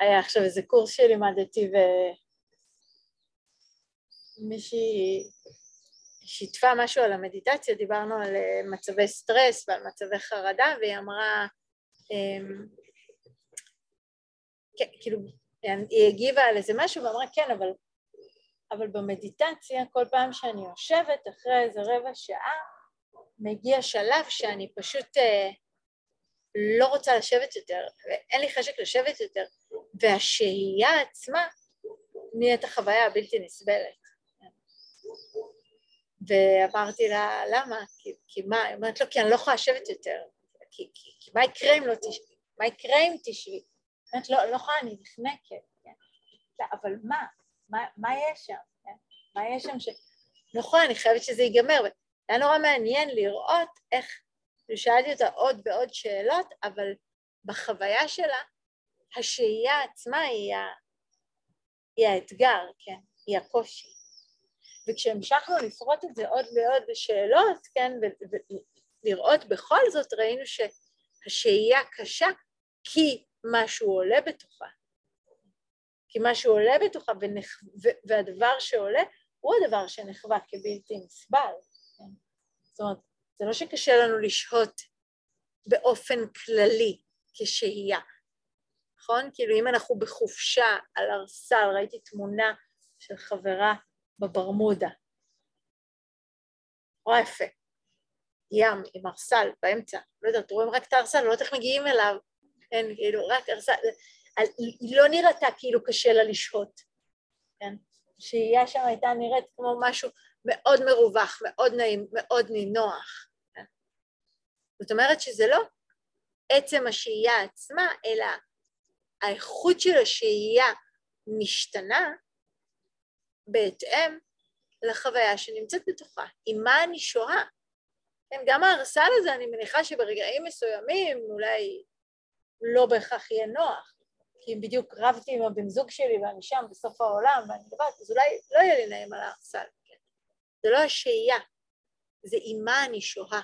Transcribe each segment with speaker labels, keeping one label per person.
Speaker 1: היה עכשיו איזה קורס שלימדתי ומישהי שיתפה משהו על המדיטציה, דיברנו על אה, מצבי סטרס ועל מצבי חרדה והיא אמרה, אמ, כן, כאילו, היא הגיבה על איזה משהו ואמרה כן, אבל, אבל במדיטציה כל פעם שאני יושבת אחרי איזה רבע שעה מגיע שלב שאני פשוט אה, לא רוצה לשבת יותר, ואין לי חשק לשבת יותר, והשהייה עצמה נהיית החוויה הבלתי נסבלת. ואמרתי לה, למה? כי, כי מה? היא אומרת לו, כי אני לא יכולה לשבת יותר. כי, כי, כי מה יקרה אם לא תשבי? מה יקרה אם תשבי? אומרת, לא, לא יכולה, אני נחנקת. כן? לא, אבל מה? מה? מה יש שם? כן? מה יש שם ש... לא יכולה, אני חייבת שזה ייגמר. היה נורא מעניין לראות איך, שאלתי אותה עוד ועוד שאלות, אבל בחוויה שלה, השהייה עצמה היא, ה... היא האתגר, כן? היא הקושי. וכשהמשכנו לפרוט את זה עוד ועוד בשאלות, כן, ולראות בכל זאת, ראינו שהשהייה קשה כי משהו עולה בתוכה. כי משהו עולה בתוכה, ונח... והדבר שעולה הוא הדבר שנחווה כבלתי נסבל. כן? זאת אומרת, זה לא שקשה לנו לשהות באופן כללי כשהייה, נכון? כאילו אם אנחנו בחופשה על ארסל, ראיתי תמונה של חברה בברמודה. נורא יפה. ים עם ארסל באמצע, לא יודעת, רואים רק את הארסל, לא יודעת איך מגיעים אליו, כן, כאילו, רק ארסל, היא לא נראתה כאילו קשה לה לשהות, כן? שהייה שם הייתה נראית כמו משהו מאוד מרווח, מאוד נעים, מאוד נינוח. זאת אומרת שזה לא עצם השהייה עצמה, אלא האיכות של השהייה משתנה בהתאם לחוויה שנמצאת בתוכה, עם מה אני שוהה. כן, גם ההרסל הזה, אני מניחה שברגעים מסוימים אולי לא בהכרח יהיה נוח, כי בדיוק רבתי עם הבן זוג שלי ואני שם בסוף העולם ואני לבד, אז אולי לא יהיה לי נעים על ההרסל. זה לא השהייה, זה עם מה אני שוהה.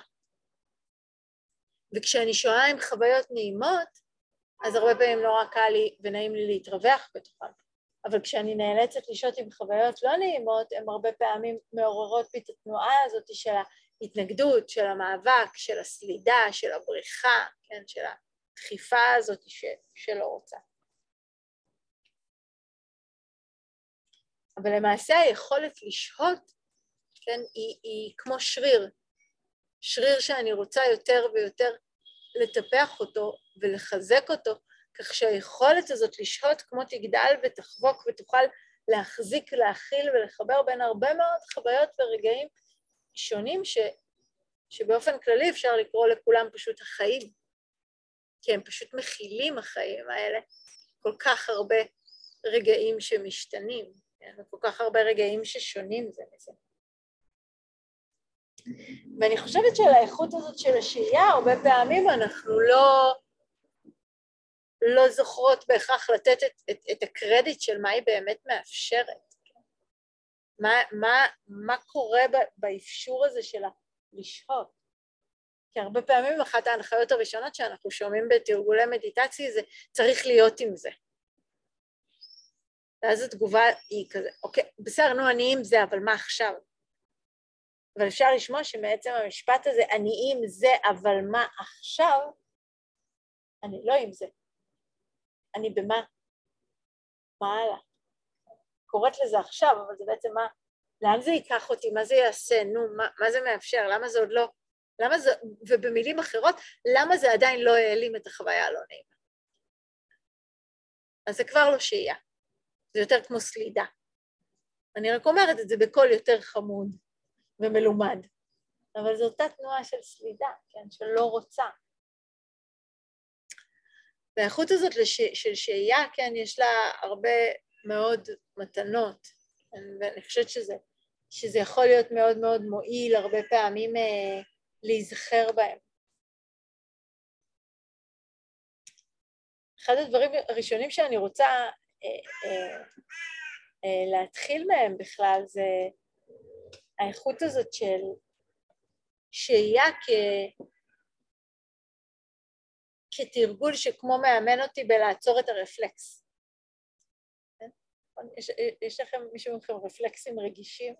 Speaker 1: וכשאני שוהה עם חוויות נעימות, אז הרבה פעמים נורא קל לי ונעים לי להתרווח בתוכן. אבל כשאני נאלצת לשהות עם חוויות לא נעימות, הן הרבה פעמים מעוררות בי את התנועה הזאת של ההתנגדות, של המאבק, של הסלידה, של הבריחה, כן, של הדחיפה הזאת ש, שלא רוצה. אבל למעשה היכולת לשהות, כן, היא, היא כמו שריר, שריר שאני רוצה יותר ויותר לטפח אותו ולחזק אותו, כך שהיכולת הזאת לשהות כמו תגדל ותחבוק ותוכל להחזיק, להכיל ולחבר בין הרבה מאוד חוויות ורגעים שונים ש, שבאופן כללי אפשר לקרוא לכולם פשוט החיים, כי הם פשוט מכילים החיים האלה כל כך הרבה רגעים שמשתנים, כן? וכל כך הרבה רגעים ששונים זה מזה. ואני חושבת שלאיכות הזאת של השהייה הרבה פעמים אנחנו לא לא זוכרות בהכרח לתת את, את, את הקרדיט של מה היא באמת מאפשרת. מה, מה, מה קורה באפשור הזה של לשהות. כי הרבה פעמים אחת ההנחיות הראשונות שאנחנו שומעים בתרגולי מדיטציה זה צריך להיות עם זה. ואז התגובה היא כזה, אוקיי, בסדר, נו, אני עם זה, אבל מה עכשיו? אבל אפשר לשמוע שמעצם המשפט הזה, אני עם זה, אבל מה עכשיו? אני לא עם זה. אני במה? מה הלאה? קוראת לזה עכשיו, אבל זה בעצם מה, לאן זה ייקח אותי, מה זה יעשה, נו, מה, מה זה מאפשר, למה זה עוד לא, למה זה, ובמילים אחרות, למה זה עדיין לא העלים את החוויה הלא נעימה. אז זה כבר לא שהייה, זה יותר כמו סלידה. אני רק אומרת את זה בקול יותר חמוד ומלומד, אבל זו אותה תנועה של סלידה, כן, של לא רוצה, והאיכות הזאת לש... של שהייה, כן, יש לה הרבה מאוד מתנות, כן, ואני חושבת שזה, שזה יכול להיות מאוד מאוד מועיל הרבה פעמים אה, להיזכר בהם. אחד הדברים הראשונים שאני רוצה אה, אה, אה, להתחיל מהם בכלל זה האיכות הזאת של שהייה כ... כתרגול שכמו מאמן אותי בלעצור את הרפלקס. כן? יש, יש לכם, מישהו מכם רפלקסים רגישים?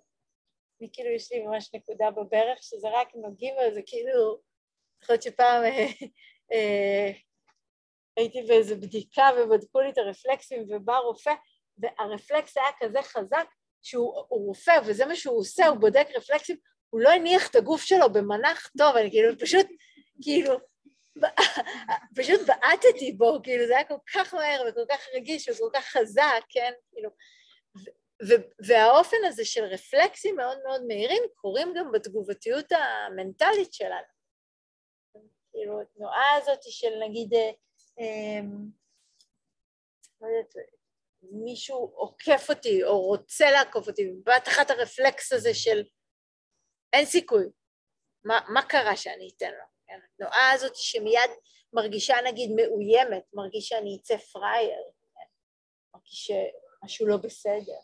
Speaker 1: אני כאילו, יש לי ממש נקודה בברך, שזה רק נוגעים וזה כאילו, יכול להיות שפעם אה, אה, הייתי באיזו בדיקה ובדקו לי את הרפלקסים ובא רופא, והרפלקס היה כזה חזק שהוא רופא וזה מה שהוא עושה, הוא בודק רפלקסים, הוא לא הניח את הגוף שלו במנח טוב, אני כאילו פשוט, כאילו, פשוט בעטתי בו, כאילו זה היה כל כך מהר וכל כך רגיש וכל כך חזק, כן, כאילו, והאופן הזה של רפלקסים מאוד מאוד מהירים קורים גם בתגובתיות המנטלית שלנו. כאילו, התנועה הזאת של נגיד, אה, אמ, לא מישהו עוקף אותי או רוצה לעקוף אותי, ובת אחת הרפלקס הזה של אין סיכוי, מה, מה קרה שאני אתן לו? כן? התנועה הזאת שמיד מרגישה נגיד מאוימת, מרגיש שאני אצא פראייר, כן? מרגיש שמשהו לא בסדר.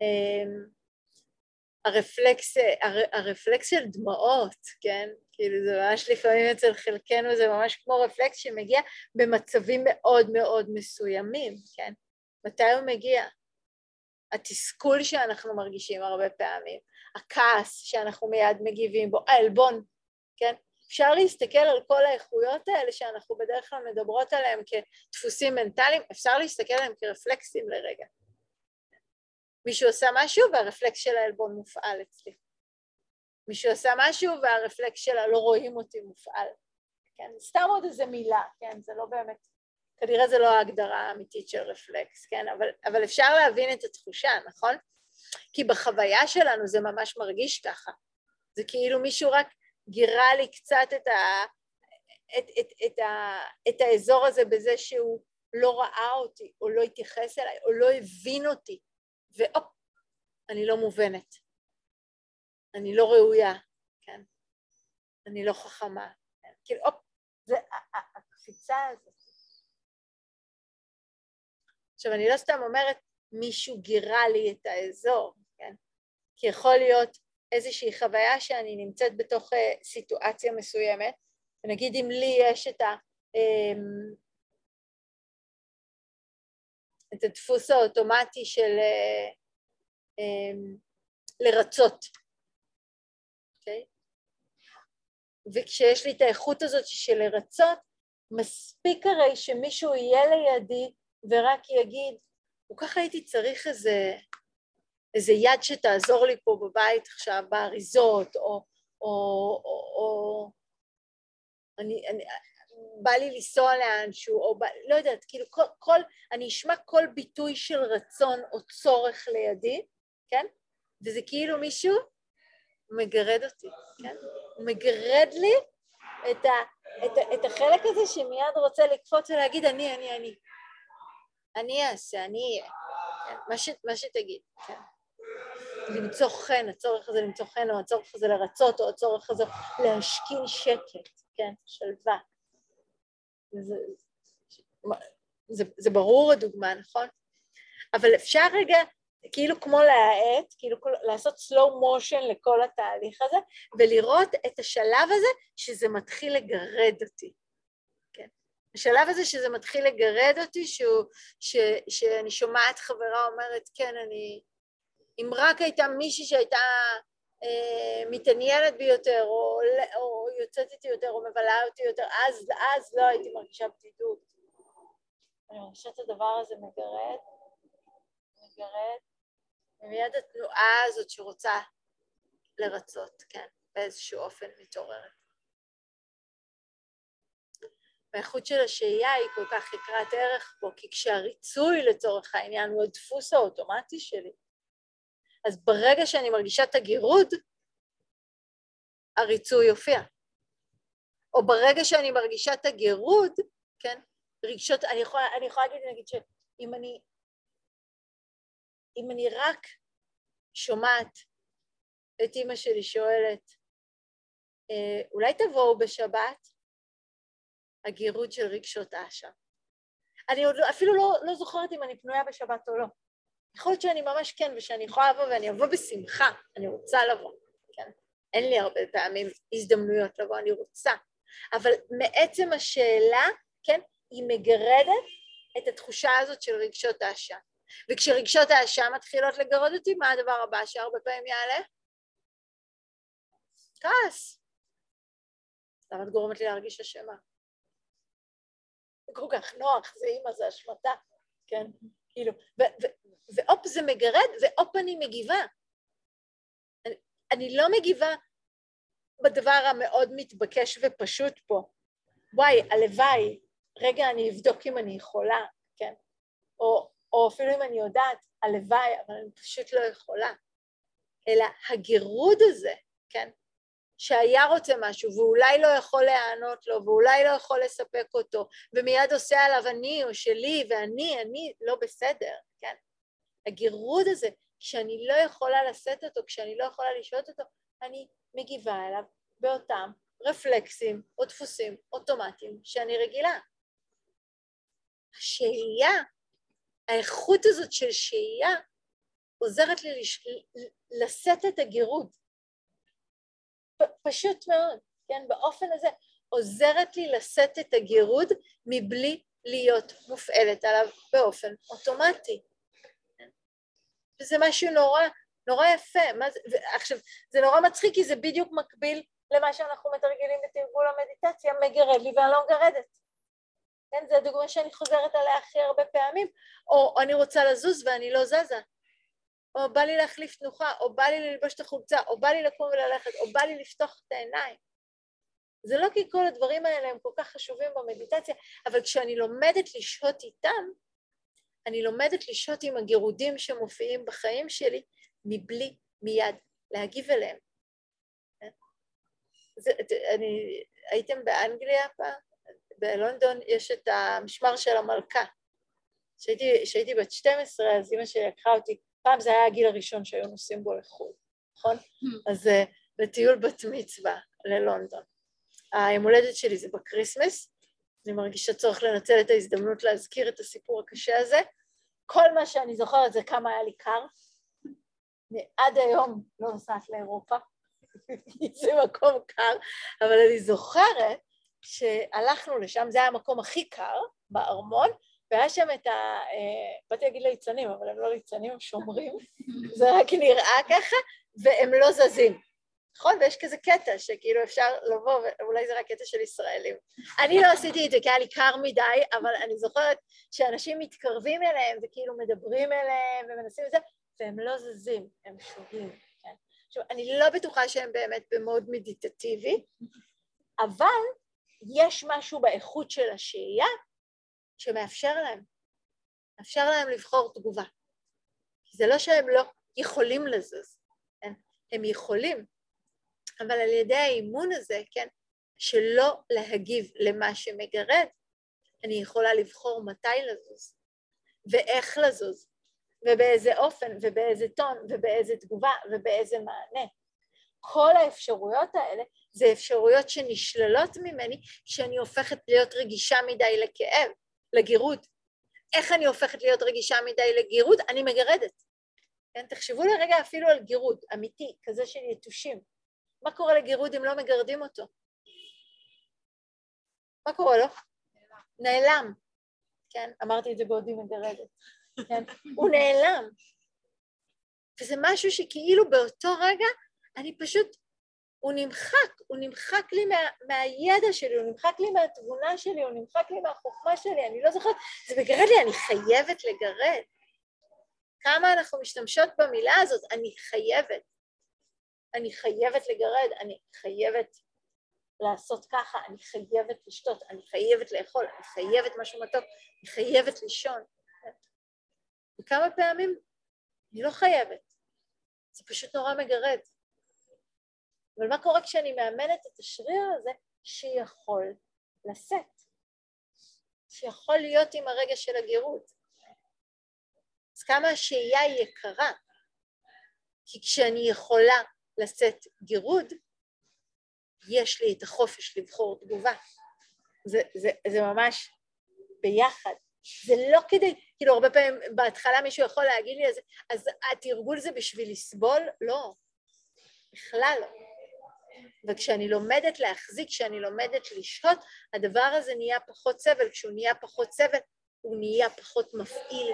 Speaker 1: אמ, הרפלקס, הר, הרפלקס של דמעות, כן? כאילו זה ממש לפעמים אצל חלקנו זה ממש כמו רפלקס שמגיע במצבים מאוד מאוד מסוימים, כן? מתי הוא מגיע? התסכול שאנחנו מרגישים הרבה פעמים, הכעס שאנחנו מיד מגיבים בו, העלבון, כן? אפשר להסתכל על כל האיכויות האלה שאנחנו בדרך כלל מדברות עליהן כדפוסים מנטליים, אפשר להסתכל עליהם כרפלקסים לרגע. מישהו עושה משהו והרפלקס של העלבון מופעל אצלי. מישהו עושה משהו והרפלקס שלה לא רואים אותי מופעל. כן, סתם עוד איזה מילה, כן, זה לא באמת, כנראה זה לא ההגדרה האמיתית של רפלקס, כן, אבל, אבל אפשר להבין את התחושה, נכון? כי בחוויה שלנו זה ממש מרגיש ככה. זה כאילו מישהו רק גירה לי קצת את, ה, את, את, את, ה, את האזור הזה בזה שהוא לא ראה אותי, או לא התייחס אליי, או לא הבין אותי, והופ, אני לא מובנת. אני לא ראויה, כן? אני לא חכמה. כן? כאילו, הופ, זה הקפיצה הזאת. עכשיו, אני לא סתם אומרת, מישהו גירה לי את האזור, כן? כי יכול להיות איזושהי חוויה שאני נמצאת בתוך uh, סיטואציה מסוימת, ונגיד אם לי יש את ה... Um, את הדפוס האוטומטי של uh, um, לרצות, אוקיי? Okay? וכשיש לי את האיכות הזאת של לרצות, מספיק הרי שמישהו יהיה לידי ורק יגיד, וככה הייתי צריך איזה, איזה יד שתעזור לי פה בבית עכשיו, באריזות, או, או, או, או אני, אני, בא לי לנסוע לאנשהו, או בא, לא יודעת, כאילו כל, כל, אני אשמע כל ביטוי של רצון או צורך לידי, כן? וזה כאילו מישהו מגרד אותי, כן? מגרד לי את, ה, את, את החלק הזה שמיד רוצה לקפוץ ולהגיד אני, אני, אני. אני אעשה, אני אהיה, כן? מה, ש, מה שתגיד, כן? למצוא חן, הצורך הזה למצוא חן, או הצורך הזה לרצות, או הצורך הזה להשכין שקט, כן? שלווה. זה, זה, זה ברור הדוגמה, נכון? אבל אפשר רגע כאילו כמו להאט, כאילו לעשות slow motion לכל התהליך הזה, ולראות את השלב הזה שזה מתחיל לגרד אותי. השלב הזה שזה מתחיל לגרד אותי, שהוא, ש, שאני שומעת חברה אומרת, כן, אני... אם רק הייתה מישהי שהייתה אה, מתעניינת בי יותר, או, או יוצאת איתי יותר, או מבלה אותי יותר, אז, אז לא הייתי מרגישה בדידות. אני מרגישה את הדבר הזה מגרד, מגרד, ומיד התנועה הזאת שרוצה לרצות, כן, באיזשהו אופן מתעוררת. והאיכות של השהייה היא כל כך יקרת ערך פה, כי כשהריצוי לצורך העניין הוא הדפוס האוטומטי שלי, אז ברגע שאני מרגישה את הגירוד, הריצוי יופיע. או ברגע שאני מרגישה את הגירוד, כן, רגשות, אני יכולה, אני יכולה להגיד, נגיד שאם אני אם אני רק שומעת את אימא שלי שואלת, אה, אולי תבואו בשבת? הגירות של רגשות אשם. אני עוד לא, אפילו לא, לא זוכרת אם אני פנויה בשבת או לא. יכול להיות שאני ממש כן ושאני יכולה לבוא ואני אבוא בשמחה, אני רוצה לבוא, כן? אין לי הרבה פעמים הזדמנויות לבוא, אני רוצה. אבל מעצם השאלה, כן? היא מגרדת את התחושה הזאת של רגשות האשם. וכשרגשות האשם מתחילות לגרד אותי, מה הדבר הבא שהרבה פעמים יעלה? כעס. למה את גורמת לי להרגיש אשמה? זה כל כך נוח, זה אימא, זה השמטה, כן? כאילו, ואופ זה מגרד, ואופ אני מגיבה. אני, אני לא מגיבה בדבר המאוד מתבקש ופשוט פה. וואי, הלוואי, רגע אני אבדוק אם אני יכולה, כן? או, או אפילו אם אני יודעת, הלוואי, אבל אני פשוט לא יכולה. אלא הגירוד הזה, כן? שהיה רוצה משהו ואולי לא יכול להיענות לו ואולי לא יכול לספק אותו ומיד עושה עליו אני או שלי ואני, אני לא בסדר, כן? הגירוד הזה, כשאני לא יכולה לשאת אותו, כשאני לא יכולה לשהות אותו, אני מגיבה אליו באותם רפלקסים או דפוסים אוטומטיים שאני רגילה. השהייה, האיכות הזאת של שהייה עוזרת לי לש... לשאת את הגירוד. פשוט מאוד, כן? באופן הזה עוזרת לי לשאת את הגירוד מבלי להיות מופעלת עליו באופן אוטומטי. וזה משהו נורא, נורא יפה. זה, עכשיו, זה נורא מצחיק כי זה בדיוק מקביל למה שאנחנו מתרגלים בתרגול המדיטציה, מגרד לי ואני לא מגרדת. כן, זו הדוגמה שאני חוזרת עליה הכי הרבה פעמים, או אני רוצה לזוז ואני לא זזה, או בא לי להחליף תנוחה, או בא לי ללבוש את החולצה, או בא לי לקום וללכת, או בא לי לפתוח את העיניים. זה לא כי כל הדברים האלה הם כל כך חשובים במדיטציה, אבל כשאני לומדת לשהות איתם, אני לומדת לשהות עם הגירודים שמופיעים בחיים שלי, מבלי מיד להגיב אליהם. זה, אני, הייתם באנגליה פעם? בלונדון יש את המשמר של המלכה. כשהייתי בת 12, אז אימא שלי לקחה אותי פעם זה היה הגיל הראשון שהיו נוסעים בו לחו"ל, נכון? Hmm. אז לטיול בת מצווה ללונדון. היום הולדת שלי זה בקריסמס, אני מרגישה צורך לנצל את ההזדמנות להזכיר את הסיפור הקשה הזה. כל מה שאני זוכרת זה כמה היה לי קר. אני עד היום לא נוסעת לאירופה, זה מקום קר, אבל אני זוכרת שהלכנו לשם, זה היה המקום הכי קר בארמון, והיה שם את ה... אה, באתי להגיד ליצנים, אבל הם לא ליצנים, הם שומרים, זה רק נראה ככה, והם לא זזים. נכון? ויש כזה קטע שכאילו אפשר לבוא, ואולי זה רק קטע של ישראלים. אני לא עשיתי את זה כי היה לי קר מדי, אבל אני זוכרת שאנשים מתקרבים אליהם וכאילו מדברים אליהם ומנסים את זה, והם לא זזים, הם שוגים, כן? עכשיו, אני לא בטוחה שהם באמת במוד מדיטטיבי, אבל יש משהו באיכות של השהייה שמאפשר להם, מאפשר להם לבחור תגובה. זה לא שהם לא יכולים לזוז, כן? הם יכולים, אבל על ידי האימון הזה, כן, שלא להגיב למה שמגרד, אני יכולה לבחור מתי לזוז, ואיך לזוז, ובאיזה אופן, ובאיזה טון, ובאיזה תגובה, ובאיזה מענה. כל האפשרויות האלה זה אפשרויות שנשללות ממני כשאני הופכת להיות רגישה מדי לכאב, לגירוד. איך אני הופכת להיות רגישה מדי לגירוד? אני מגרדת. כן, תחשבו לרגע אפילו על גירוד אמיתי, כזה של יתושים. מה קורה לגירוד אם לא מגרדים אותו? מה קורה לו? נעלם. נעלם. כן, אמרתי את זה בעודי מגרדת. כן, הוא נעלם. וזה משהו שכאילו באותו רגע אני פשוט הוא נמחק, הוא נמחק לי מה, מהידע שלי, הוא נמחק לי מהתבונה שלי, הוא נמחק לי מהחוכמה שלי, אני לא זוכרת, זה מגרד לי, אני חייבת לגרד. כמה אנחנו משתמשות במילה הזאת, אני חייבת. אני חייבת לגרד, אני חייבת לעשות ככה, אני חייבת לשתות, אני חייבת לאכול, אני חייבת משהו מתוק, אני חייבת לישון. וכמה פעמים אני לא חייבת, זה פשוט נורא מגרד. אבל מה קורה כשאני מאמנת את השריר הזה שיכול לשאת, שיכול להיות עם הרגע של הגירות. אז כמה השהייה היא יקרה, כי כשאני יכולה לשאת גירוד, יש לי את החופש לבחור תגובה. זה, זה, זה ממש ביחד. זה לא כדי, כאילו הרבה פעמים בהתחלה מישהו יכול להגיד לי, אז, אז התרגול זה בשביל לסבול? לא, בכלל לא. וכשאני לומדת להחזיק, כשאני לומדת לשהות, הדבר הזה נהיה פחות סבל, כשהוא נהיה פחות סבל, הוא נהיה פחות מפעיל,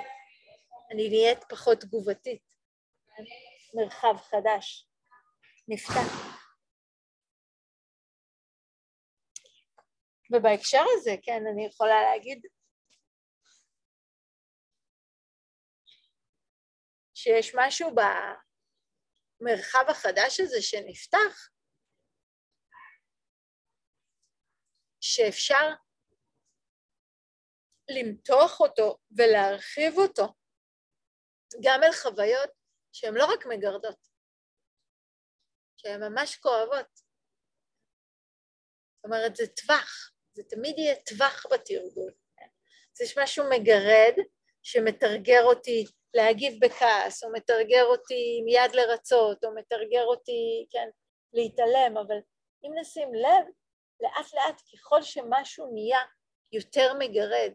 Speaker 1: אני נהיית פחות תגובתית. מרחב חדש נפתח. ובהקשר הזה, כן, אני יכולה להגיד שיש משהו במרחב החדש הזה שנפתח, שאפשר למתוח אותו ולהרחיב אותו גם אל חוויות שהן לא רק מגרדות, שהן ממש כואבות. זאת אומרת, זה טווח, זה תמיד יהיה טווח בתרגול. אז יש משהו מגרד שמתרגר אותי להגיב בכעס, או מתרגר אותי מיד לרצות, או מתרגר אותי, כן, להתעלם, אבל אם נשים לב, לאט לאט ככל שמשהו נהיה יותר מגרד,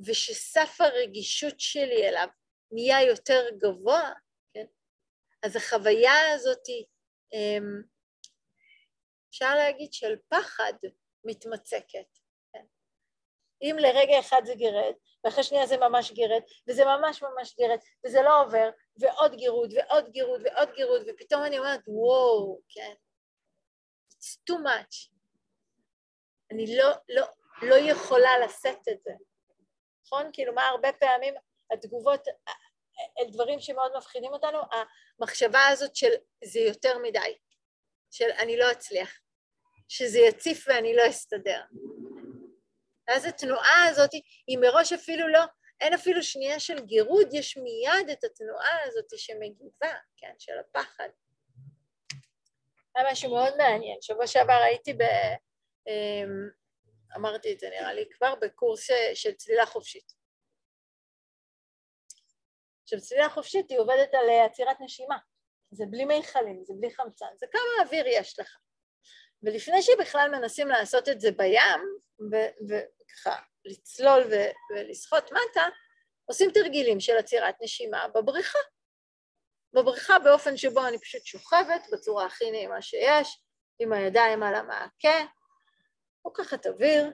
Speaker 1: ושסף הרגישות שלי אליו נהיה יותר גבוה, כן, אז החוויה הזאת, אמ, אפשר להגיד של פחד מתמצקת. כן? אם לרגע אחד זה גירד, ואחרי שנייה זה ממש גירד, וזה ממש ממש גירד, וזה לא עובר, ועוד גירוד, ועוד גירוד, ועוד גירוד, ופתאום אני אומרת, וואו, כן, it's too much. אני לא, לא, לא יכולה לשאת את זה, נכון? כאילו מה הרבה פעמים התגובות אל דברים שמאוד מפחידים אותנו, המחשבה הזאת של זה יותר מדי, של אני לא אצליח, שזה יציף ואני לא אסתדר. ואז התנועה הזאת היא מראש אפילו לא, אין אפילו שנייה של גירוד, יש מיד את התנועה הזאת שמגיבה, כן, של הפחד. היה משהו מאוד מעניין, שבוע שעבר הייתי ב... אמ, אמרתי את זה נראה לי כבר, בקורס של צלילה חופשית. עכשיו צלילה חופשית היא עובדת על עצירת נשימה, זה בלי מיכלים, זה בלי חמצן, זה כמה אוויר יש לך. ולפני שבכלל מנסים לעשות את זה בים, וככה לצלול ולשחות מטה, עושים תרגילים של עצירת נשימה בבריכה. בבריכה באופן שבו אני פשוט שוכבת בצורה הכי נעימה שיש, עם הידיים על המעקה, לוקחת אוויר,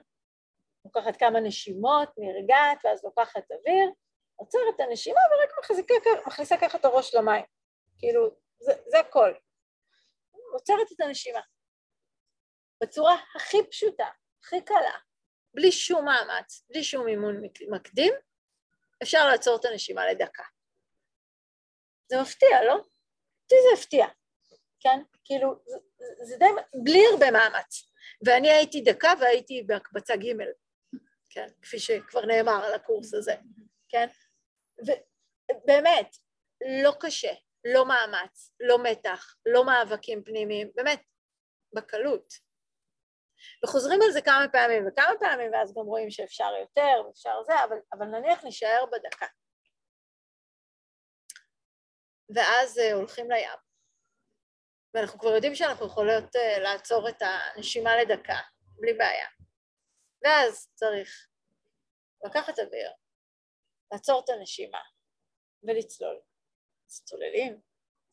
Speaker 1: לוקחת כמה נשימות, נרגעת, ואז לוקחת אוויר, עוצרת את הנשימה ורק מחזיקה, מכניסה ככה את הראש למים. כאילו, זה, זה הכל. עוצרת את הנשימה. בצורה הכי פשוטה, הכי קלה, בלי שום מאמץ, בלי שום אימון מקדים, אפשר לעצור את הנשימה לדקה. זה מפתיע, לא? אותי זה הפתיע, כן? כאילו, זה, זה די, בלי הרבה מאמץ. ואני הייתי דקה והייתי בהקבצה ג', כן? כפי שכבר נאמר על הקורס הזה, כן? ובאמת, לא קשה, לא מאמץ, לא מתח, לא מאבקים פנימיים, באמת, בקלות. וחוזרים על זה כמה פעמים וכמה פעמים, ואז גם רואים שאפשר יותר ואפשר זה, אבל, אבל נניח נשאר בדקה. ואז uh, הולכים לים. ואנחנו כבר יודעים שאנחנו יכולות uh, לעצור את הנשימה לדקה, בלי בעיה. ואז צריך לקחת אוויר, לעצור את הנשימה ולצלול. אז צוללים,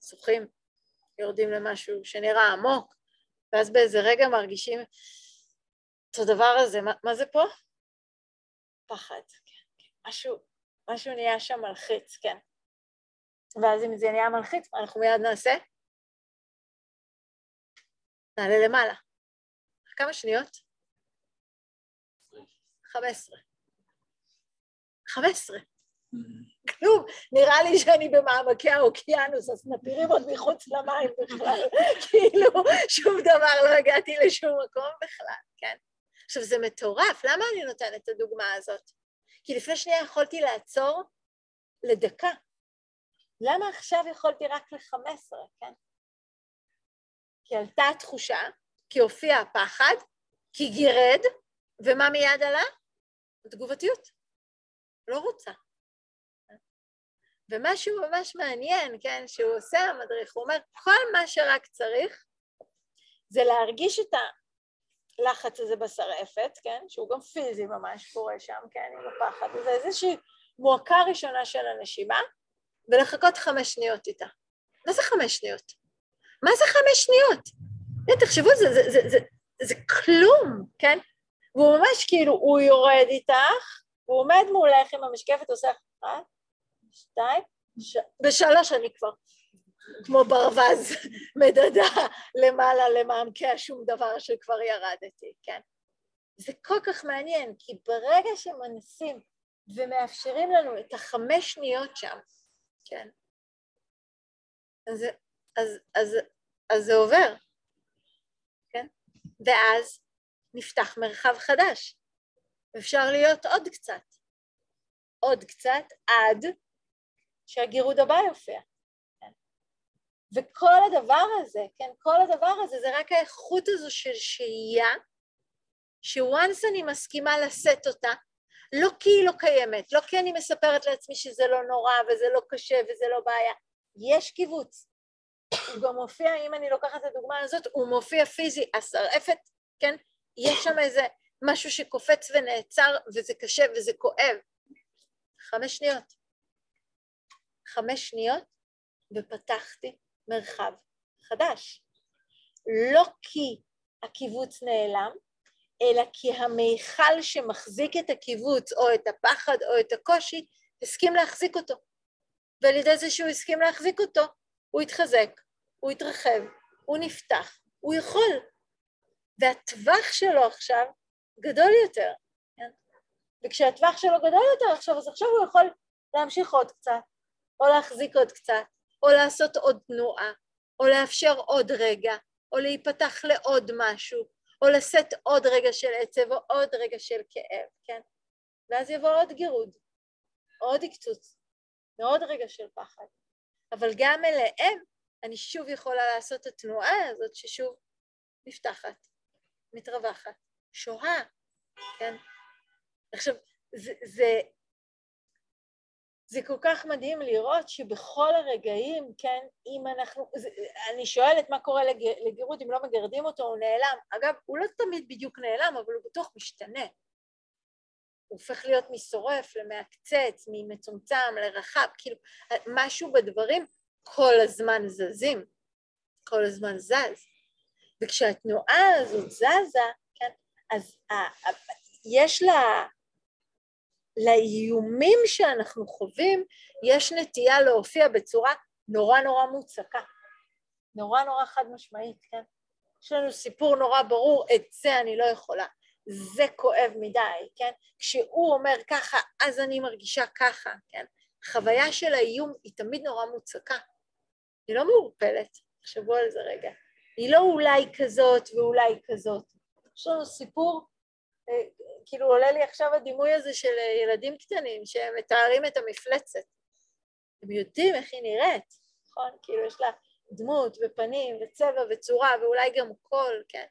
Speaker 1: שוחים, יורדים למשהו שנראה עמוק, ואז באיזה רגע מרגישים את הדבר הזה, מה, מה זה פה? פחד, כן, כן, משהו, משהו נהיה שם מלחיץ, כן. ואז אם זה נהיה מלחיץ, אנחנו מיד נעשה? נעלה למעלה. כמה שניות? חמש עשרה. חמש עשרה. כלום, נראה לי שאני במעמקי האוקיינוס, אז נפירים עוד מחוץ למים בכלל, כאילו שום דבר לא הגעתי לשום מקום בכלל, כן? עכשיו זה מטורף, למה אני נותנת את הדוגמה הזאת? כי לפני שנייה יכולתי לעצור לדקה, למה עכשיו יכולתי רק לחמש עשרה, כן? כי עלתה התחושה, כי הופיע הפחד, כי גירד, ומה מיד עלה? התגובתיות. לא רוצה. ומשהו ממש מעניין, כן, שהוא עושה המדריך, הוא אומר, כל מה שרק צריך זה להרגיש את הלחץ הזה בשרעפת, כן, שהוא גם פיזי ממש קורה שם, כן, עם הפחד, זה איזושהי מועקה ראשונה של הנשימה, ולחכות חמש שניות איתה. מה זה חמש שניות? מה זה חמש שניות? תחשבו, זה, זה, זה, זה, זה כלום, כן? והוא ממש כאילו, הוא יורד איתך, הוא עומד מולך עם המשקפת, עושה אחת, שתיים, ש... בשלוש אני כבר כמו ברווז מדדה למעלה למעמקי השום דבר שכבר ירדתי, כן? זה כל כך מעניין, כי ברגע שמנסים ומאפשרים לנו את החמש שניות שם, כן? אז, אז, אז, אז זה עובר, כן? ואז נפתח מרחב חדש. אפשר להיות עוד קצת, עוד קצת עד שהגירוד הבא יופיע. כן? וכל הדבר הזה, כן, כל הדבר הזה זה רק האיכות הזו של שהייה, שוואנס אני מסכימה לשאת אותה, לא כי היא לא קיימת, לא כי אני מספרת לעצמי שזה לא נורא וזה לא קשה וזה לא בעיה, יש קיבוץ. הוא גם מופיע, אם אני לוקחת את הדוגמה הזאת, הוא מופיע פיזי, השרעפת, כן, יש שם איזה משהו שקופץ ונעצר וזה קשה וזה כואב. חמש שניות. חמש שניות ופתחתי מרחב חדש. לא כי הקיבוץ נעלם, אלא כי המיכל שמחזיק את הקיבוץ או את הפחד או את הקושי הסכים להחזיק אותו. ועל ידי זה שהוא הסכים להחזיק אותו, הוא התחזק, הוא התרחב, הוא נפתח, הוא יכול. והטווח שלו עכשיו גדול יותר, כן? וכשהטווח שלו גדול יותר עכשיו, אז עכשיו הוא יכול להמשיך עוד קצת, או להחזיק עוד קצת, או לעשות עוד תנועה, או לאפשר עוד רגע, או להיפתח לעוד משהו, או לשאת עוד רגע של עצב, או עוד רגע של כאב, כן? ואז יבוא עוד גירוד, עוד הקצוץ, ועוד רגע של פחד. אבל גם אליהם אני שוב יכולה לעשות את התנועה הזאת ששוב נפתחת, מתרווחת, שוהה, כן? עכשיו, זה, זה, זה כל כך מדהים לראות שבכל הרגעים, כן, אם אנחנו, זה, אני שואלת מה קורה לג, לגירות אם לא מגרדים אותו, הוא נעלם. אגב, הוא לא תמיד בדיוק נעלם, אבל הוא בטוח משתנה. הוא הופך להיות משורף למעקצץ, ממצומצם לרחב, כאילו משהו בדברים כל הזמן זזים, כל הזמן זז. וכשהתנועה הזאת זזה, כן, אז יש לה, לאיומים שאנחנו חווים, יש נטייה להופיע בצורה נורא נורא מוצקה, נורא נורא חד משמעית, כן? יש לנו סיפור נורא ברור, את זה אני לא יכולה, זה כואב מדי, כן? כשהוא אומר ככה, אז אני מרגישה ככה, כן? חוויה של האיום היא תמיד נורא מוצקה, היא לא מעורפלת, תחשבו על זה רגע, היא לא אולי כזאת ואולי כזאת, יש לנו סיפור כאילו עולה לי עכשיו הדימוי הזה של ילדים קטנים שהם מתארים את המפלצת. הם יודעים איך היא נראית, נכון? כאילו יש לה דמות ופנים וצבע וצורה ואולי גם קול, כן?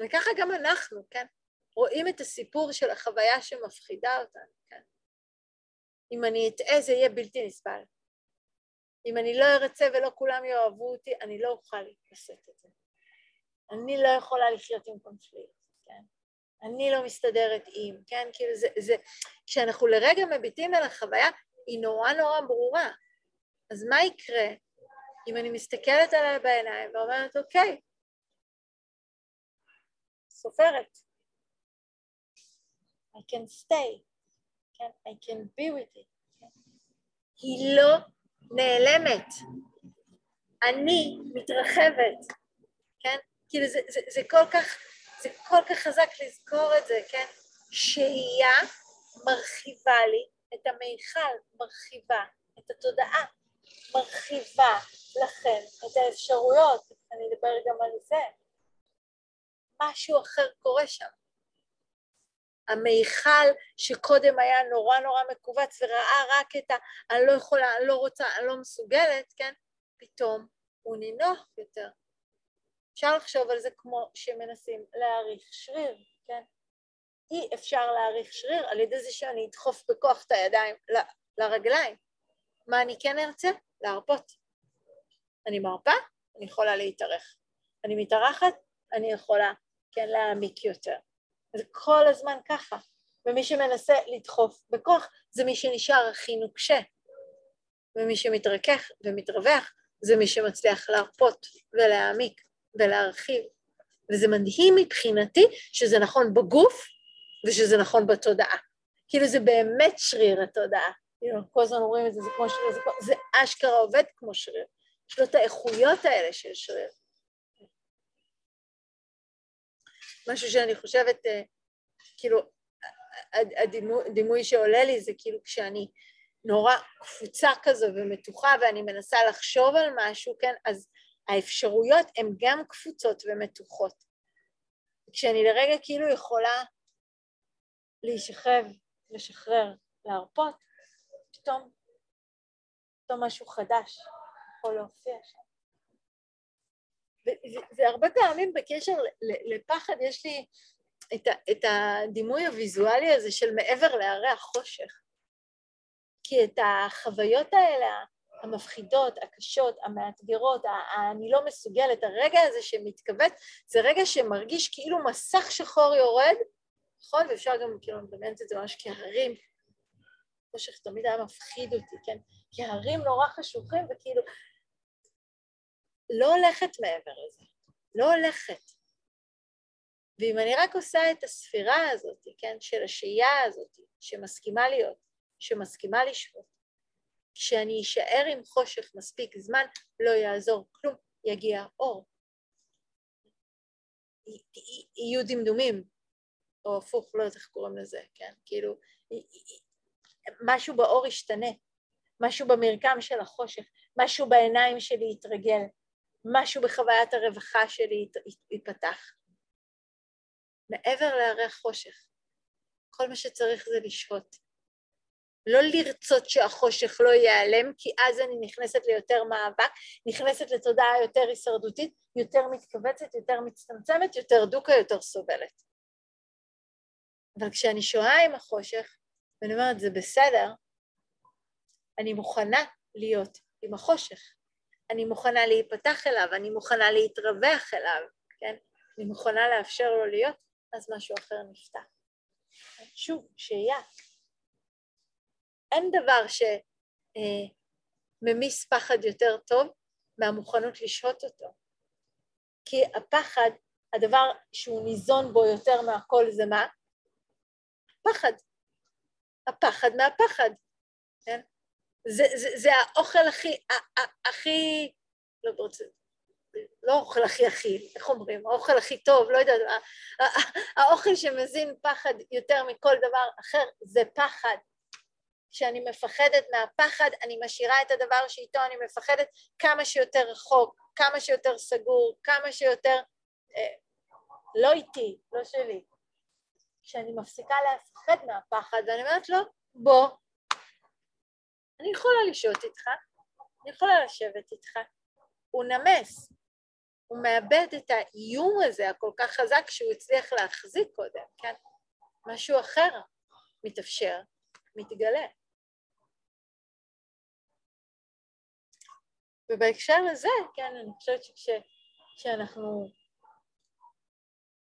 Speaker 1: וככה גם אנחנו, כן? רואים את הסיפור של החוויה שמפחידה אותנו, כן? אם אני אטעה זה יהיה בלתי נסבל. אם אני לא ארצה ולא כולם יאהבו אותי, אני לא אוכל לשאת את זה. אני לא יכולה לחיות עם קונפליקט, כן? אני לא מסתדרת עם, כן? כאילו זה, זה, כשאנחנו לרגע מביטים על החוויה, היא נורא נורא ברורה. אז מה יקרה אם אני מסתכלת עליה בעיניים ואומרת, אוקיי, סופרת, I can stay, כן? I can be with it. היא לא נעלמת, אני מתרחבת, כן? כאילו זה, זה, זה כל כך זה כל כך חזק לזכור את זה, כן? שהייה מרחיבה לי את המיכל, מרחיבה את התודעה, מרחיבה לכם את האפשרויות, אני אדבר גם על זה. משהו אחר קורה שם. המיכל שקודם היה נורא נורא מכווץ וראה רק את ה... אני לא יכולה, אני לא רוצה, אני לא מסוגלת, כן? פתאום הוא נינוח יותר. אפשר לחשוב על זה כמו שמנסים להעריך שריר, כן? אי אפשר להעריך שריר על ידי זה שאני אדחוף בכוח את הידיים ל- לרגליים. מה אני כן ארצה? להרפות. אני מרפה, אני יכולה להתארך. אני מתארחת, אני יכולה, כן, להעמיק יותר. זה כל הזמן ככה. ומי שמנסה לדחוף בכוח זה מי שנשאר הכי נוקשה. ומי שמתרכך ומתרווח זה מי שמצליח להרפות ולהעמיק. ולהרחיב. וזה מדהים מבחינתי שזה נכון בגוף ושזה נכון בתודעה. כאילו זה באמת שריר התודעה. כאילו, כל הזמן אומרים את זה, זה כמו שריר, זה, זה אשכרה עובד כמו שריר. יש לו את האיכויות האלה של שריר. משהו שאני חושבת, אה, כאילו, הדימוי, שעולה לי זה כאילו כשאני נורא קפוצה כזו ומתוחה ואני מנסה לחשוב על משהו, כן, אז האפשרויות הן גם קפוצות ומתוחות. כשאני לרגע כאילו יכולה להישכב, לשחרר, להרפות, פתאום, פתאום משהו חדש יכול להופיע שם. וזה הרבה פעמים בקשר לפחד, יש לי את, את הדימוי הוויזואלי הזה של מעבר להרי החושך. כי את החוויות האלה, המפחידות, הקשות, המאתגרות, אני לא מסוגלת, הרגע הזה שמתכווץ, זה רגע שמרגיש כאילו מסך שחור יורד, נכון? ואפשר גם כאילו לדמיין את זה ממש כהרים. חושך תמיד היה מפחיד אותי, כן? כי ההרים נורא חשוכים וכאילו לא הולכת מעבר לזה, לא הולכת. ואם אני רק עושה את הספירה הזאת, כן, של השהייה הזאת, שמסכימה להיות, שמסכימה לשבות, כשאני אשאר עם חושך מספיק זמן, לא יעזור כלום, יגיע אור. יהיו דמדומים, או הפוך, לא יודעת איך קוראים לזה, כן? כאילו, משהו באור ישתנה, משהו במרקם של החושך, משהו בעיניים שלי יתרגל, משהו בחוויית הרווחה שלי ייפתח. מעבר להרי החושך, כל מה שצריך זה לשהות. לא לרצות שהחושך לא ייעלם, כי אז אני נכנסת ליותר מאבק, נכנסת לתודעה יותר הישרדותית, יותר מתכווצת, יותר מצטמצמת, יותר דוקה, יותר סובלת. אבל כשאני שוהה עם החושך, ואני אומרת, זה בסדר, אני מוכנה להיות עם החושך. אני מוכנה להיפתח אליו, אני מוכנה להתרווח אליו, כן? אני מוכנה לאפשר לו להיות, אז משהו אחר נפתח. שוב, שהייה. אין דבר שממיס פחד יותר טוב מהמוכנות לשהות אותו. כי הפחד, הדבר שהוא ניזון בו יותר מהכל זה מה? פחד. הפחד מהפחד, כן? זה, זה, זה האוכל הכי, הכי, לא לא האוכל הכי הכי, איך אומרים, האוכל הכי טוב, לא יודעת, האוכל שמזין פחד יותר מכל דבר אחר זה פחד. כשאני מפחדת מהפחד, אני משאירה את הדבר שאיתו אני מפחדת כמה שיותר רחוק, כמה שיותר סגור, כמה שיותר אה, לא איתי, לא שלי. כשאני מפסיקה להפחד מהפחד ואני אומרת לו, בוא, אני יכולה לשהות איתך, אני יכולה לשבת איתך. הוא נמס, הוא מאבד את האיום הזה הכל כך חזק שהוא הצליח להחזיק קודם, כן? משהו אחר מתאפשר, מתגלה. ובהקשר לזה, כן, אני חושבת שכשאנחנו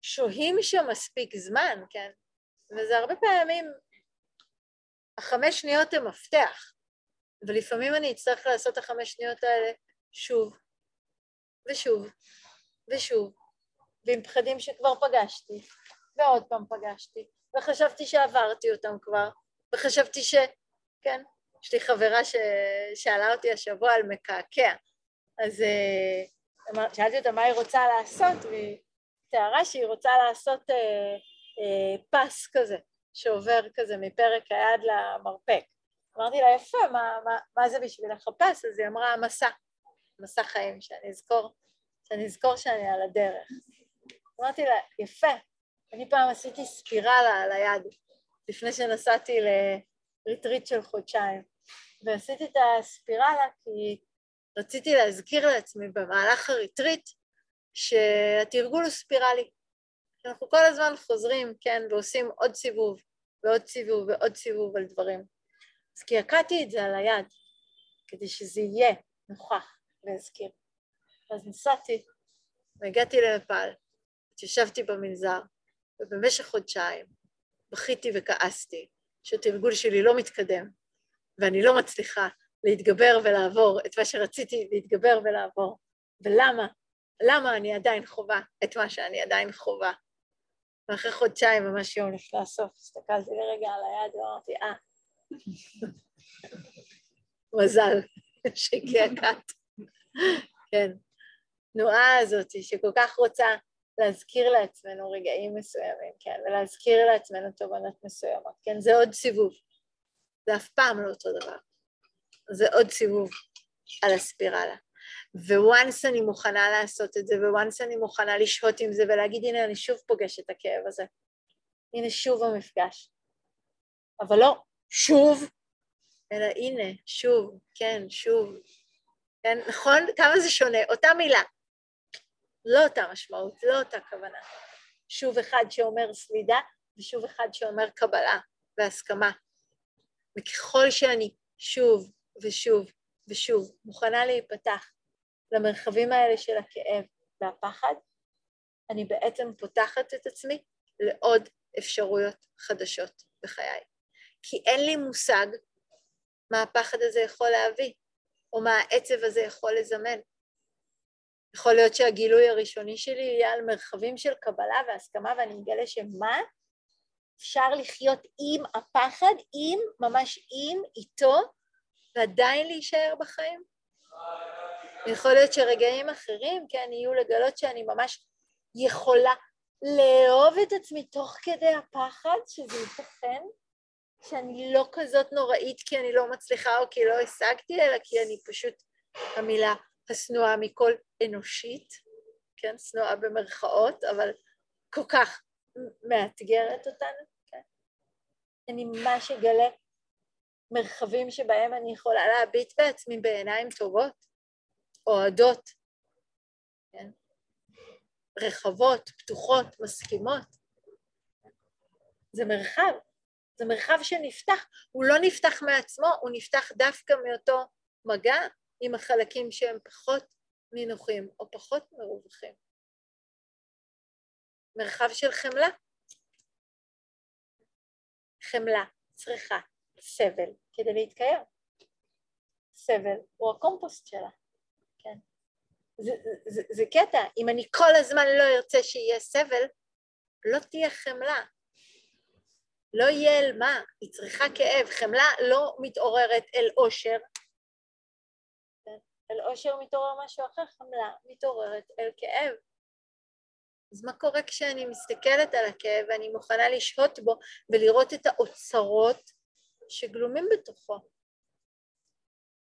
Speaker 1: שוהים שם מספיק זמן, כן, וזה הרבה פעמים, החמש שניות הן מפתח. ולפעמים אני אצטרך לעשות את החמש שניות האלה שוב, ושוב, ושוב, ועם פחדים שכבר פגשתי, ועוד פעם פגשתי, וחשבתי שעברתי אותם כבר, וחשבתי ש... כן, יש לי חברה ששאלה אותי השבוע על מקעקע, אז uh, שאלתי אותה מה היא רוצה לעשות, והיא תיארה שהיא רוצה לעשות uh, uh, פס כזה, שעובר כזה מפרק היד למרפק. אמרתי לה, יפה, מה, מה, מה זה בשביל לחפש? אז היא אמרה, מסע, מסע חיים, שאני אזכור, שאני אזכור שאני על הדרך. אמרתי לה, יפה, אני פעם עשיתי ספירלה על היד, לפני שנסעתי לריטריט של חודשיים, ועשיתי את הספירלה כי רציתי להזכיר לעצמי במהלך הריטריט שהתרגול הוא ספירלי. אנחנו כל הזמן חוזרים, כן, ועושים עוד סיבוב ועוד סיבוב ועוד סיבוב על דברים. אז קעקעתי את זה על היד, כדי שזה יהיה נוכח להזכיר. אז נסעתי והגעתי לנפאל, התיישבתי במנזר, ובמשך חודשיים בכיתי וכעסתי שהתרגול שלי לא מתקדם, ואני לא מצליחה להתגבר ולעבור את מה שרציתי להתגבר ולעבור. ולמה? למה אני עדיין חווה את מה שאני עדיין חווה. ואחרי חודשיים ממש יום לפני הסוף הסתכלתי לרגע על היד ואמרתי, אה, מזל שהגיע קאט. כן. התנועה הזאת שכל כך רוצה להזכיר לעצמנו רגעים מסוימים, כן, ולהזכיר לעצמנו תובנות מסוימות, כן, זה עוד סיבוב. זה אף פעם לא אותו דבר. זה עוד סיבוב על הספירלה. וואנס אני מוכנה לעשות את זה, וואנס אני מוכנה לשהות עם זה ולהגיד, הנה, אני שוב פוגשת את הכאב הזה. הנה, שוב המפגש. אבל לא שוב, אלא הנה, שוב, כן, שוב. כן, נכון? כמה זה שונה? אותה מילה. לא אותה משמעות, לא אותה כוונה. שוב אחד שאומר סלידה, ושוב אחד שאומר קבלה והסכמה. וככל שאני שוב ושוב ושוב מוכנה להיפתח למרחבים האלה של הכאב והפחד, אני בעצם פותחת את עצמי לעוד אפשרויות חדשות בחיי. כי אין לי מושג מה הפחד הזה יכול להביא, או מה העצב הזה יכול לזמן. יכול להיות שהגילוי הראשוני שלי יהיה על מרחבים של קבלה והסכמה ואני מגלה שמה? אפשר לחיות עם הפחד, עם, ממש עם, איתו, ועדיין להישאר בחיים? יכול להיות שרגעים אחרים, כן, יהיו לגלות שאני ממש יכולה לאהוב את עצמי תוך כדי הפחד, שזה ייתכן, שאני לא כזאת נוראית כי אני לא מצליחה או כי לא השגתי, אלא כי אני פשוט, המילה השנואה מכל אנושית, כן, שנואה במרכאות, אבל כל כך מאתגרת אותנו, כן. אני ממש אגלה מרחבים שבהם אני יכולה להביט בעצמי בעיניים טובות, אוהדות, כן? רחבות, פתוחות, מסכימות. זה מרחב, זה מרחב שנפתח, הוא לא נפתח מעצמו, הוא נפתח דווקא מאותו מגע עם החלקים שהם פחות נינוחים או פחות מרווחים. מרחב של חמלה. חמלה צריכה סבל כדי להתקיים. סבל הוא הקומפוסט שלה, כן? זה, זה, זה קטע, אם אני כל הזמן לא ארצה שיהיה סבל, לא תהיה חמלה. לא יהיה אל מה, היא צריכה כאב. חמלה לא מתעוררת אל עושר, אל עושר מתעורר משהו אחר, חמלה מתעוררת אל כאב. אז מה קורה כשאני מסתכלת על הכאב ואני מוכנה לשהות בו ולראות את האוצרות שגלומים בתוכו,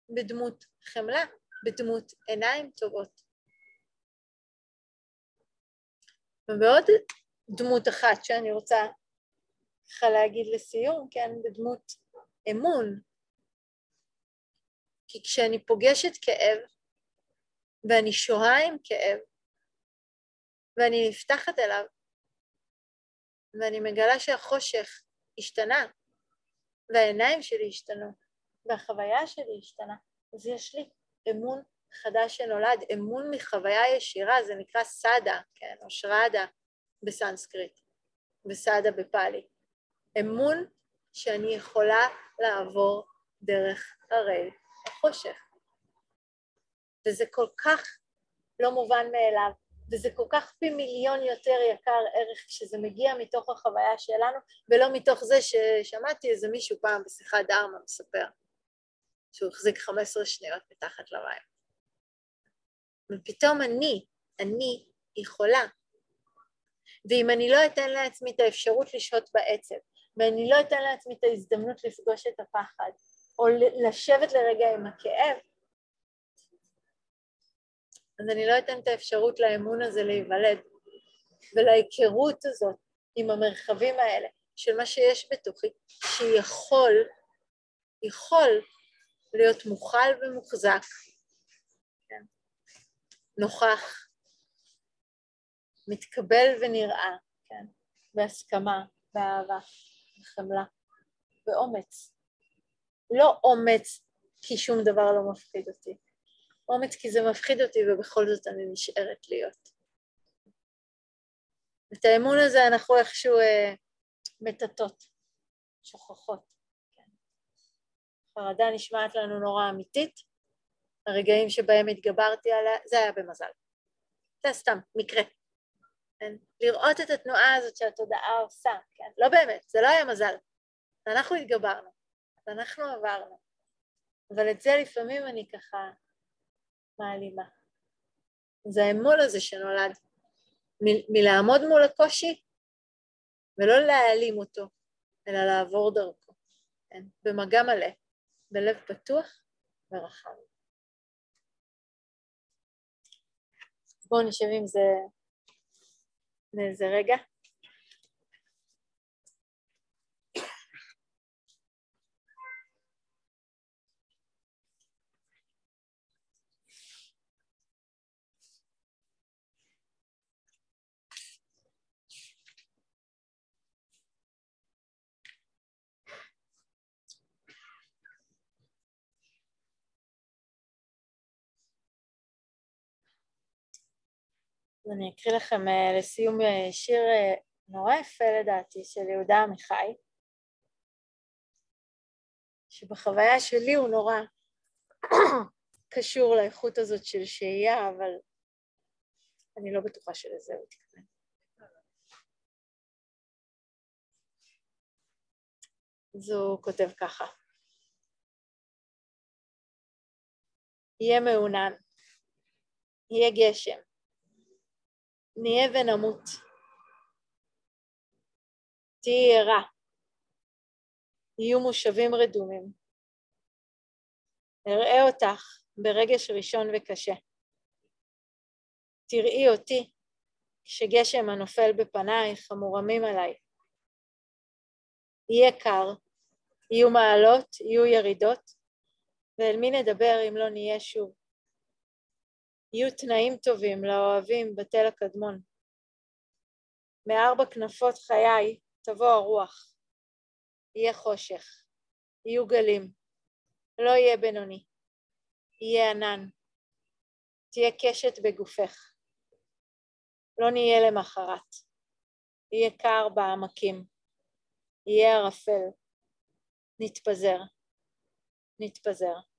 Speaker 1: בדמות חמלה, בדמות עיניים טובות. ובעוד דמות אחת שאני רוצה ככה להגיד לסיום, כן, בדמות אמון, כי כשאני פוגשת כאב ואני שוהה עם כאב ואני נפתחת אליו ואני מגלה שהחושך השתנה והעיניים שלי השתנו והחוויה שלי השתנה, אז יש לי אמון חדש שנולד, אמון מחוויה ישירה, זה נקרא סאדה, כן, או שרדה בסנסקריט, וסאדה בפאלי. אמון שאני יכולה לעבור דרך הרי החושך. וזה כל כך לא מובן מאליו, וזה כל כך פי מיליון יותר יקר ערך כשזה מגיע מתוך החוויה שלנו, ולא מתוך זה ששמעתי איזה מישהו פעם בשיחת דרמה מספר שהוא החזיק 15 שניות מתחת למים. ופתאום אני, אני יכולה. ואם אני לא אתן לעצמי את האפשרות לשהות בעצב, ואני לא אתן לעצמי את ההזדמנות לפגוש את הפחד, או לשבת לרגע עם הכאב, אז אני לא אתן את האפשרות לאמון הזה להיוולד, ולהיכרות הזאת עם המרחבים האלה של מה שיש בתוכי, שיכול, יכול להיות מוכל ומוחזק, כן? נוכח, מתקבל ונראה, כן? בהסכמה, באהבה, בחמלה, באומץ. לא אומץ כי שום דבר לא מפחיד אותי, אומץ כי זה מפחיד אותי ובכל זאת אני נשארת להיות. את האמון הזה אנחנו איכשהו אה, מטאטות, שוכחות. כן. חרדה נשמעת לנו נורא אמיתית, הרגעים שבהם התגברתי עליה, זה היה במזל. זה סתם, מקרה. כן? לראות את התנועה הזאת שהתודעה עושה, כן? לא באמת, זה לא היה מזל. אנחנו התגברנו, אנחנו עברנו. אבל את זה לפעמים אני ככה מעלימה. זה האמון הזה שנולד, מ- מלעמוד מול הקושי ולא להעלים אותו, אלא לעבור דרכו, כן? במגע מלא, בלב פתוח ורחב. בואו נשב עם זה לאיזה רגע. אני אקריא לכם אה, לסיום אה, שיר אה, נורא יפה לדעתי של יהודה עמיחי, שבחוויה שלי הוא נורא קשור לאיכות הזאת של שהייה, אבל אני לא בטוחה שלזה הוא תכנן. אז הוא כותב ככה: יהיה מעונן, יהיה גשם, נהיה ונמות. תהיי ערה, יהיו מושבים רדומים. אראה אותך ברגש ראשון וקשה. תראי אותי כשגשם הנופל בפנייך המורמים עליי. יהיה קר, יהיו מעלות, יהיו ירידות, ואל מי נדבר אם לא נהיה שוב. יהיו תנאים טובים לאוהבים בתל הקדמון. מארבע כנפות חיי תבוא הרוח, יהיה חושך, יהיו גלים, לא יהיה בינוני, יהיה ענן, תהיה קשת בגופך, לא נהיה למחרת, יהיה קר בעמקים, יהיה ערפל, נתפזר, נתפזר.